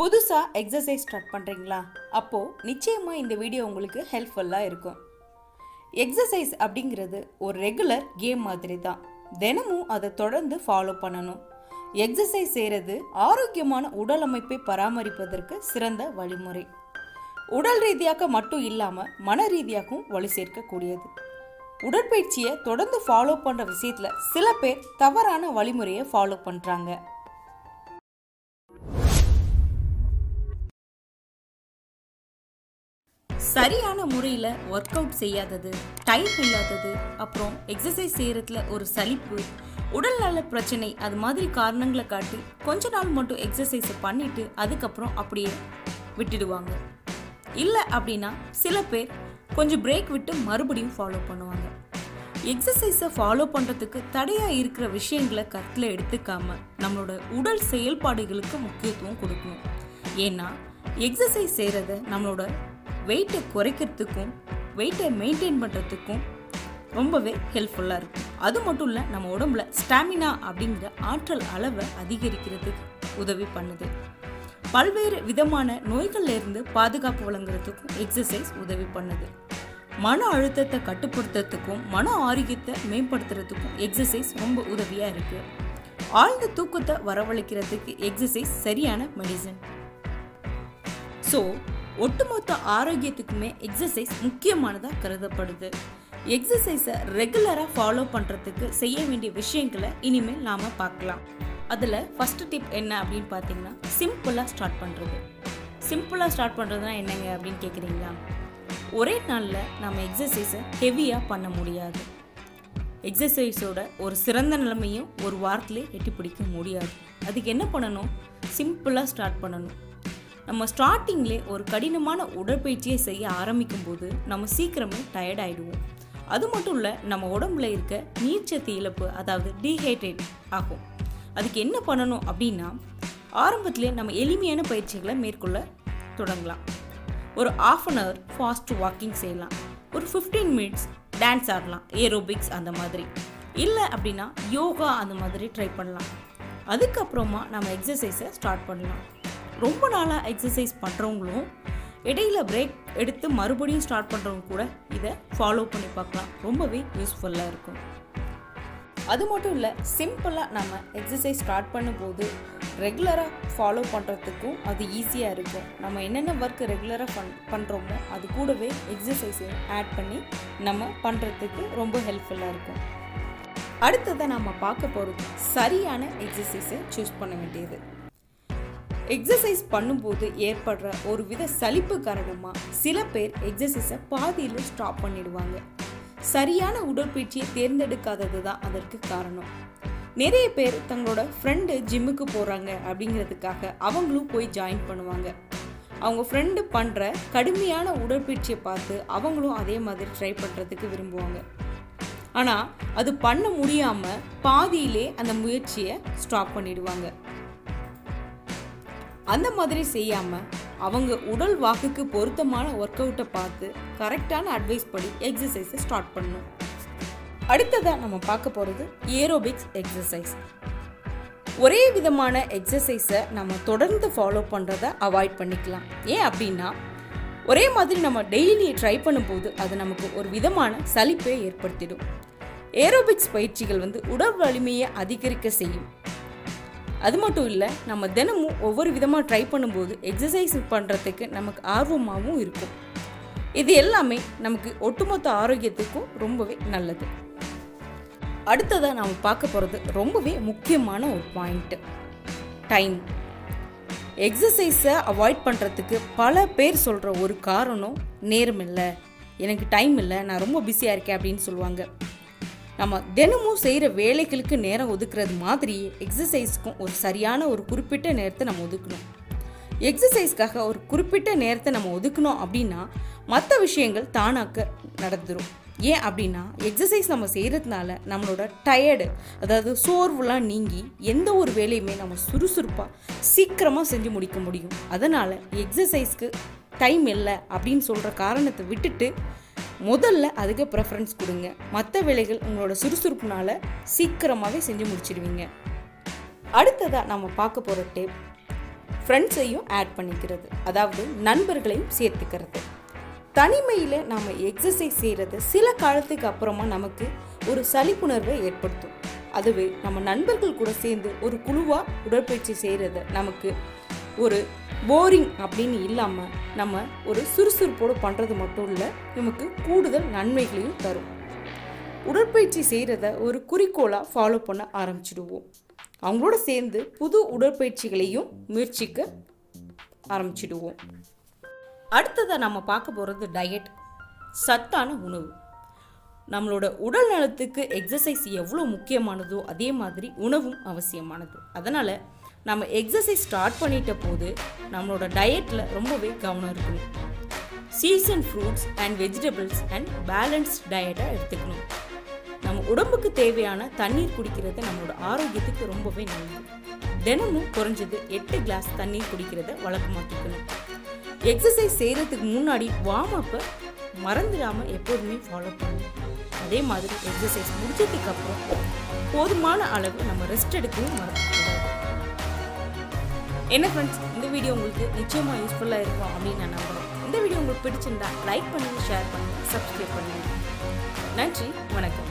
புதுசாக exercise start பண்ணுறீங்களா அப்போது நிச்சயமாக இந்த வீடியோ உங்களுக்கு ஹெல்ப்ஃபுல்லாக இருக்கும். எக்ஸசைஸ் அப்படிங்கிறது ஒரு ரெகுலர் கேம் மாதிரி தான் தினமும் அதை தொடர்ந்து ஃபாலோ பண்ணணும். எக்ஸசைஸ் செய்கிறது ஆரோக்கியமான உடல் அமைப்பை பராமரிப்பதற்கு சிறந்த வழிமுறை. உடல் ரீதியாக மட்டும் இல்லாமல் மன ரீதியாகவும் வலு சேர்க்கக்கூடியது. உடற்பயிற்சியை தொடர்ந்து ஃபாலோ பண்ணுற விஷயத்தில் சில பேர் தவறான வழிமுறையை ஃபாலோ பண்ணுறாங்க சரியான முறையில் ஒர்க் அவுட் செய்யாதது டைம் இல்லாதது அப்புறம் எக்ஸசைஸ் செய்கிறதுல ஒரு சலிப்பு உடல்நல பிரச்சனை அது மாதிரி காரணங்களை காட்டி கொஞ்ச நாள் மட்டும் எக்ஸசைஸை பண்ணிட்டு அதுக்கப்புறம் அப்படியே விட்டுடுவாங்க. இல்லை அப்படின்னா சில பேர் கொஞ்சம் பிரேக் விட்டு மறுபடியும் ஃபாலோ பண்ணுவாங்க. எக்ஸசைஸை ஃபாலோ பண்ணுறதுக்கு தடையாக இருக்கிற விஷயங்களை கருத்தில் எடுத்துக்காம நம்மளோட உடல் செயல்பாடுகளுக்கு முக்கியத்துவம் கொடுக்கணும். ஏன்னா எக்ஸசைஸ் செய்கிறத நம்மளோட வெயிட்டை குறைக்கிறதுக்கும் வெயிட்டை மெயின்டைன் பண்ணுறதுக்கும் ரொம்பவே ஹெல்ப்ஃபுல்லாக இருக்கும். அது மட்டும் இல்லை நம்ம உடம்புல ஸ்டாமினா அப்படிங்கிற ஆற்றல் அளவை அதிகரிக்கிறதுக்கு உதவி பண்ணுது. பல்வேறு விதமான நோய்கள்லேருந்து பாதுகாப்பு வழங்குறதுக்கும் எக்ஸசைஸ் உதவி பண்ணுது. மன அழுத்தத்தை கட்டுப்படுத்துறதுக்கும் மன ஆரோக்கியத்தை மேம்படுத்துறதுக்கும் எக்ஸசைஸ் ரொம்ப உதவியாக இருக்குது ஆழ்ந்த தூக்கத்தை வரவழைக்கிறதுக்கு எக்ஸசைஸ் சரியான மெடிசன் ஸோ ஒட்டுமொத்த ஆரோக்கியத்துக்குமே எக்ஸசைஸ் முக்கியமானதாக கருதப்படுது. எக்ஸசைஸை ரெகுலராக ஃபாலோ பண்ணுறதுக்கு செய்ய வேண்டிய விஷயங்களை இனிமேல் நாம் பார்க்கலாம். அதில் ஃபஸ்ட்டு டிப் என்ன அப்படின்னு பார்த்தீங்கன்னா சிம்பிளாக ஸ்டார்ட் பண்ணுறது சிம்பிளாக ஸ்டார்ட் பண்ணுறதுனா என்னங்க அப்படின்னு கேட்குறீங்களா ஒரே நாளில் நம்ம எக்ஸசைஸை ஹெவியாக பண்ண முடியாது. எக்ஸசைஸோட ஒரு சிறந்த நிலைமையும் ஒரு வாரத்திலே எட்டி பிடிக்க முடியாது. அதுக்கு என்ன பண்ணணும்? சிம்பிளாக ஸ்டார்ட் பண்ணணும். நம்ம ஸ்டார்டிங்லே ஒரு கடினமான உடற்பயிற்சியை செய்ய ஆரம்பிக்கும் போது நம்ம சீக்கிரமே டயர்ட் ஆகிடுவோம் அது மட்டும் இல்லை நம்ம உடம்புல இருக்க நீர்ச்சத்து இழப்பு அதாவது டீஹைட்ரேட் ஆகும். அதுக்கு என்ன பண்ணணும் அப்படின்னா ஆரம்பத்திலே நம்ம எளிமையான பயிற்சிகளை மேற்கொள்ள தொடங்கலாம். ஒரு half an hour fast walking செய்யலாம். ஒரு ஃபிஃப்டீன் மினிட்ஸ் டான்ஸ் ஆடலாம் ஏரோபிக்ஸ் அந்த மாதிரி. இல்லை அப்படின்னா யோகா அந்த மாதிரி ட்ரை பண்ணலாம். அதுக்கப்புறமா நம்ம எக்ஸசைஸை ஸ்டார்ட் பண்ணலாம். ரொம்ப நாளாக எக்ஸசைஸ் பண்ணுறவங்களும் இடையில பிரேக் எடுத்து மறுபடியும் ஸ்டார்ட் பண்ணுறவங்க கூட இதை ஃபாலோ பண்ணி பார்க்கலாம். ரொம்பவே யூஸ்ஃபுல்லாக இருக்கும். அது மட்டும் இல்லை சிம்பிளாக நம்ம எக்ஸசைஸ் ஸ்டார்ட் பண்ணும்போது ரெகுலராக ஃபாலோ பண்ணுறதுக்கும் அது ஈஸியாக இருக்கும். நம்ம என்னென்ன ஒர்க் ரெகுலராக பண் பண்ணுறோமோ அது கூடவே எக்ஸசைஸையும் ஆட் பண்ணி நம்ம பண்ணுறதுக்கு ரொம்ப ஹெல்ப்ஃபுல்லாக இருக்கும். அடுத்ததை நம்ம பார்க்க போகிறது சரியான எக்ஸசைஸை சூஸ் பண்ண வேண்டியது. எக்ஸசைஸ் பண்ணும்போது ஏற்படுற ஒரு வித சலிப்பு காரணமாக சில பேர் எக்ஸசைஸை பாதியில் ஸ்டாப் பண்ணிடுவாங்க. சரியான உடற்பயிற்சியை தேர்ந்தெடுக்காதது தான் அதற்கு காரணம். நிறைய பேர் தங்களோட ஃப்ரெண்டு ஜிம்முக்கு போகிறாங்க அப்படிங்கிறதுக்காக அவங்களும் போய் ஜாயின் பண்ணுவாங்க. அவங்க ஃப்ரெண்டு பண்ணுற கடுமையான உடற்பயிற்சியை பார்த்து அவங்களும் அதே மாதிரி ட்ரை பண்ணுறதுக்கு விரும்புவாங்க. ஆனால் அது பண்ண முடியாமல் பாதியிலே அந்த முயற்சியை ஸ்டாப் பண்ணிடுவாங்க. அந்த மாதிரி செய்யாமல் அவங்க உடல் வாக்குக்கு பொருத்தமான ஒர்க் அவுட்டை பார்த்து கரெக்டான அட்வைஸ் படி எக்ஸசைஸை ஸ்டார்ட் பண்ணணும். அடுத்ததாக நம்ம பார்க்க போகிறது ஏரோபிக்ஸ் எக்ஸசைஸ் ஒரே விதமான எக்ஸசைஸை நம்ம தொடர்ந்து ஃபாலோ பண்ணுறத அவாய்ட் பண்ணிக்கலாம். ஏன் அப்படின்னா ஒரே மாதிரி நம்ம டெய்லி ட்ரை பண்ணும்போது அது நமக்கு ஒரு விதமான சலிப்பை ஏற்படுத்திடும். ஏரோபிக்ஸ் பயிற்சிகள் வந்து உடல் வலிமையை அதிகரிக்க செய்யும். அது மட்டும் இல்லை நம்ம தினமும் ஒவ்வொரு விதமாக ட்ரை பண்ணும்போது எக்ஸசைஸ் பண்ணுறதுக்கு நமக்கு ஆர்வமாகவும் இருக்கும். இது எல்லாமே நமக்கு ஒட்டுமொத்த ஆரோக்கியத்துக்கும் ரொம்பவே நல்லது. அடுத்ததாக நாம் பார்க்க போகிறது ரொம்பவே முக்கியமான ஒரு பாயிண்ட்டு டைம் எக்ஸசைஸை அவாய்ட் பண்ணுறதுக்கு பல பேர் சொல்கிற ஒரு காரணம் நேரம் இல்லை. எனக்கு டைம் இல்லை நான் ரொம்ப பிஸியாக இருக்கேன் அப்படின்னு சொல்லுவாங்க. நம்ம தினமும் செய்கிற வேலைகளுக்கு நேரம் ஒதுக்குறது மாதிரி எக்ஸசைஸ்க்கும் ஒரு சரியான ஒரு குறிப்பிட்ட நேரத்தை நம்ம ஒதுக்கணும். எக்ஸசைஸ்க்காக ஒரு குறிப்பிட்ட நேரத்தை நம்ம ஒதுக்கணும் அப்படின்னா மற்ற விஷயங்கள் தானாக்க நடந்துடும் ஏன் அப்படின்னா எக்ஸசைஸ் நம்ம செய்கிறதுனால நம்மளோட டயர்டு அதாவது சோர்வுலாம் நீங்கி எந்த ஒரு வேலையுமே நம்ம சுறுசுறுப்பாக சீக்கிரமாக செஞ்சு முடிக்க முடியும். அதனால் எக்ஸசைஸ்க்கு டைம் இல்லை அப்படின்னு சொல்கிற காரணத்தை விட்டுட்டு முதல்ல அதுக்கு ப்ரெஃபரன்ஸ் கொடுங்க. மற்ற வேலைகள் உங்களோட சுறுசுறுப்புனால சீக்கிரமாகவே செஞ்சு முடிச்சிடுவீங்க அடுத்ததாக நம்ம பார்க்க போகிற டேப் ஃப்ரெண்ட்ஸையும் ஆட் பண்ணிக்கிறது. அதாவது நண்பர்களையும் சேர்த்துக்கிறது. தனிமையில் நாம் எக்ஸசைஸ் செய்கிறது சில காலத்துக்கு அப்புறமா நமக்கு ஒரு சலிப்புணர்வை ஏற்படுத்தும். அதுவே நம்ம நண்பர்கள் கூட சேர்ந்து ஒரு குழுவாக உடற்பயிற்சி செய்கிறத நமக்கு ஒரு போரிங் அப்படின்னு இல்லாமல் நம்ம ஒரு சுறுசுறுப்போடு பண்ணுறது மட்டும் இல்லை நமக்கு கூடுதல் நன்மைகளையும் தரும். உடற்பயிற்சி செய்கிறத ஒரு குறிக்கோளாக ஃபாலோ பண்ண ஆரம்பிச்சிடுவோம். அவங்களோட சேர்ந்து புது உடற்பயிற்சிகளையும் முயற்சிக்க ஆரம்பிச்சிடுவோம். அடுத்ததாக நம்ம பார்க்க போகிறது டயட் சத்தான உணவு. நம்மளோட உடல் நலத்துக்கு எக்ஸசைஸ் எவ்வளோ முக்கியமானதோ அதே மாதிரி உணவும் அவசியமானது. அதனால் நம்ம எக்ஸசைஸ் ஸ்டார்ட் பண்ணிட்ட போது நம்மளோட டயட்டில் ரொம்பவே கவனம் இருக்கணும். Season fruits and vegetables and balanced டயட்டாக எடுத்துக்கணும். நம்ம உடம்புக்கு தேவையான தண்ணீர் குடிக்கிறது நம்மளோட ஆரோக்கியத்துக்கு ரொம்பவே நல்லது. தினமும் குறைஞ்சது எட்டு கிளாஸ் தண்ணீர் குடிக்கிறத வழக்கமாக்கிக்கணும். எக்ஸசைஸ் செய்கிறதுக்கு முன்னாடி வார்ம் அப்பை மறந்துடாமல் எப்போதுமே ஃபாலோ பண்ணணும். அதே மாதிரி எக்ஸசைஸ் முடிச்சதுக்கப்புறம் போதுமான அளவு நம்ம ரெஸ்ட் எடுக்கவும் மறந்துக்கூடாது என்ன ஃப்ரெண்ட்ஸ் இந்த வீடியோ உங்களுக்கு நிச்சயமாக யூஸ்ஃபுல்லாக இருக்கும் அப்படின்னு நான் நம்புகிறேன் இந்த வீடியோ உங்களுக்கு பிடிச்சிருந்தா லைக் பண்ணுங்கள் ஷேர் பண்ணுங்கள் சப்ஸ்கிரைப் பண்ணுங்கள் நன்றி வணக்கம்.